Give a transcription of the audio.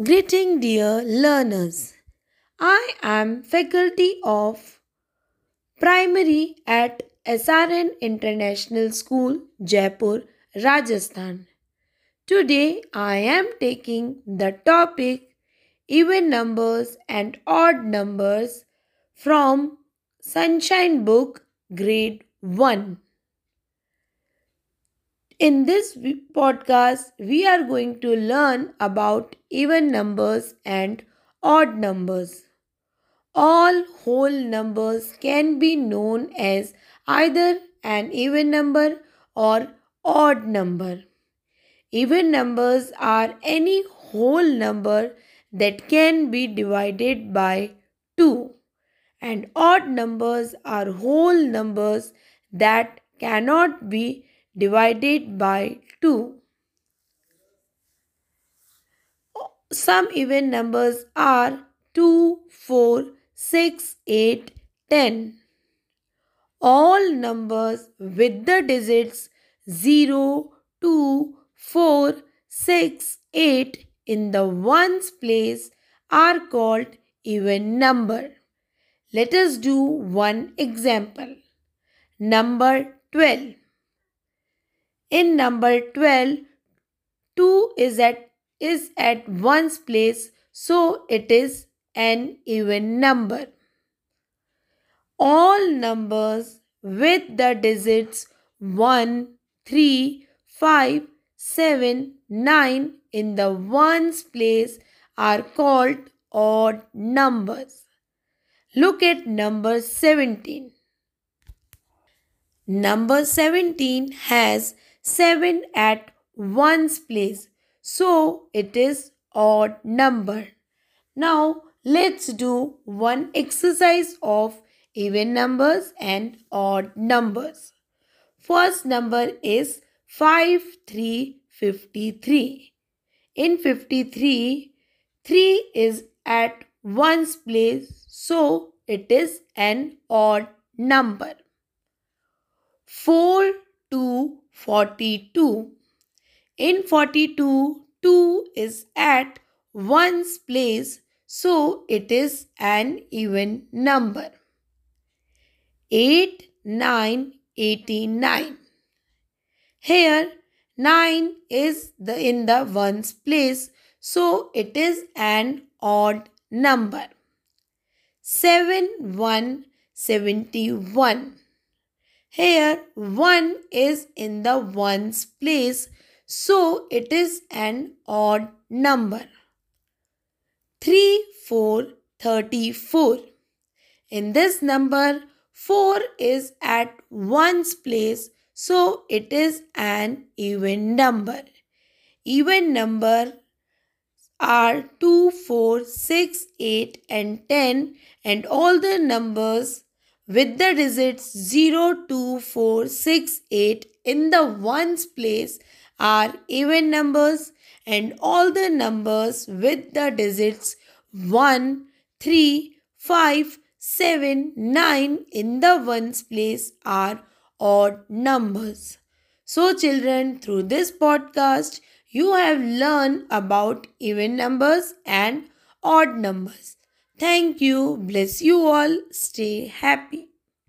Greeting dear learners. I am faculty of primary at SRN International School, Jaipur, Rajasthan. Today I am taking the topic even numbers and odd numbers from Sunshine Book Grade 1. In this podcast, we are going to learn about even numbers and odd numbers. All whole numbers can be known as either an even number or odd number. Even numbers are any whole number that can be divided by 2 and odd numbers are whole numbers that cannot be divided by 2. Some even numbers are 2, 4, 6, 8, 10. All numbers with the digits 0, 2, 4, 6, 8 in the ones place are called even number. Let us do one example. Number 12. In number 12, 2 is at, is at ones place, so it is an even number. All numbers with the digits 1, 3, 5, 7, 9 in the ones place are called odd numbers. Look at number 17. Number 17 has 7 at ones place. So it is odd number. Now let's do one exercise of even numbers and odd numbers. First number is 5 3 53. In 53 3 is at ones place so it is an odd number. 4 2 42. In 42, 2 is at ones place, so it is an even number. 8, 9, 89. Here, 9 is the in the ones place, so it is an odd number. 7, 1, 71. Here 1 is in the ones place so it is an odd number. 3 4 34. In this number 4 is at ones place so it is an even number. Even number are 2, 4, 6, 8 and 10 and all the numbers with the digits 0, 2, 4, 6, 8 in the ones place are even numbers and all the numbers with the digits 1, 3, 5, 7, 9 in the ones place are odd numbers. So children, through this podcast, you have learned about even numbers and odd numbers. Thank you. Bless you all. Stay happy.